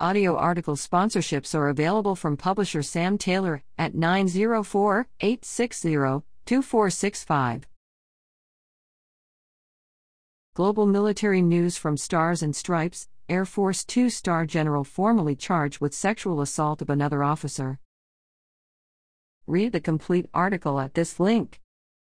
Audio article sponsorships are available from publisher Sam Taylor at 904 860 2465. Global military news from Stars and Stripes Air Force two star general formally charged with sexual assault of another officer. Read the complete article at this link.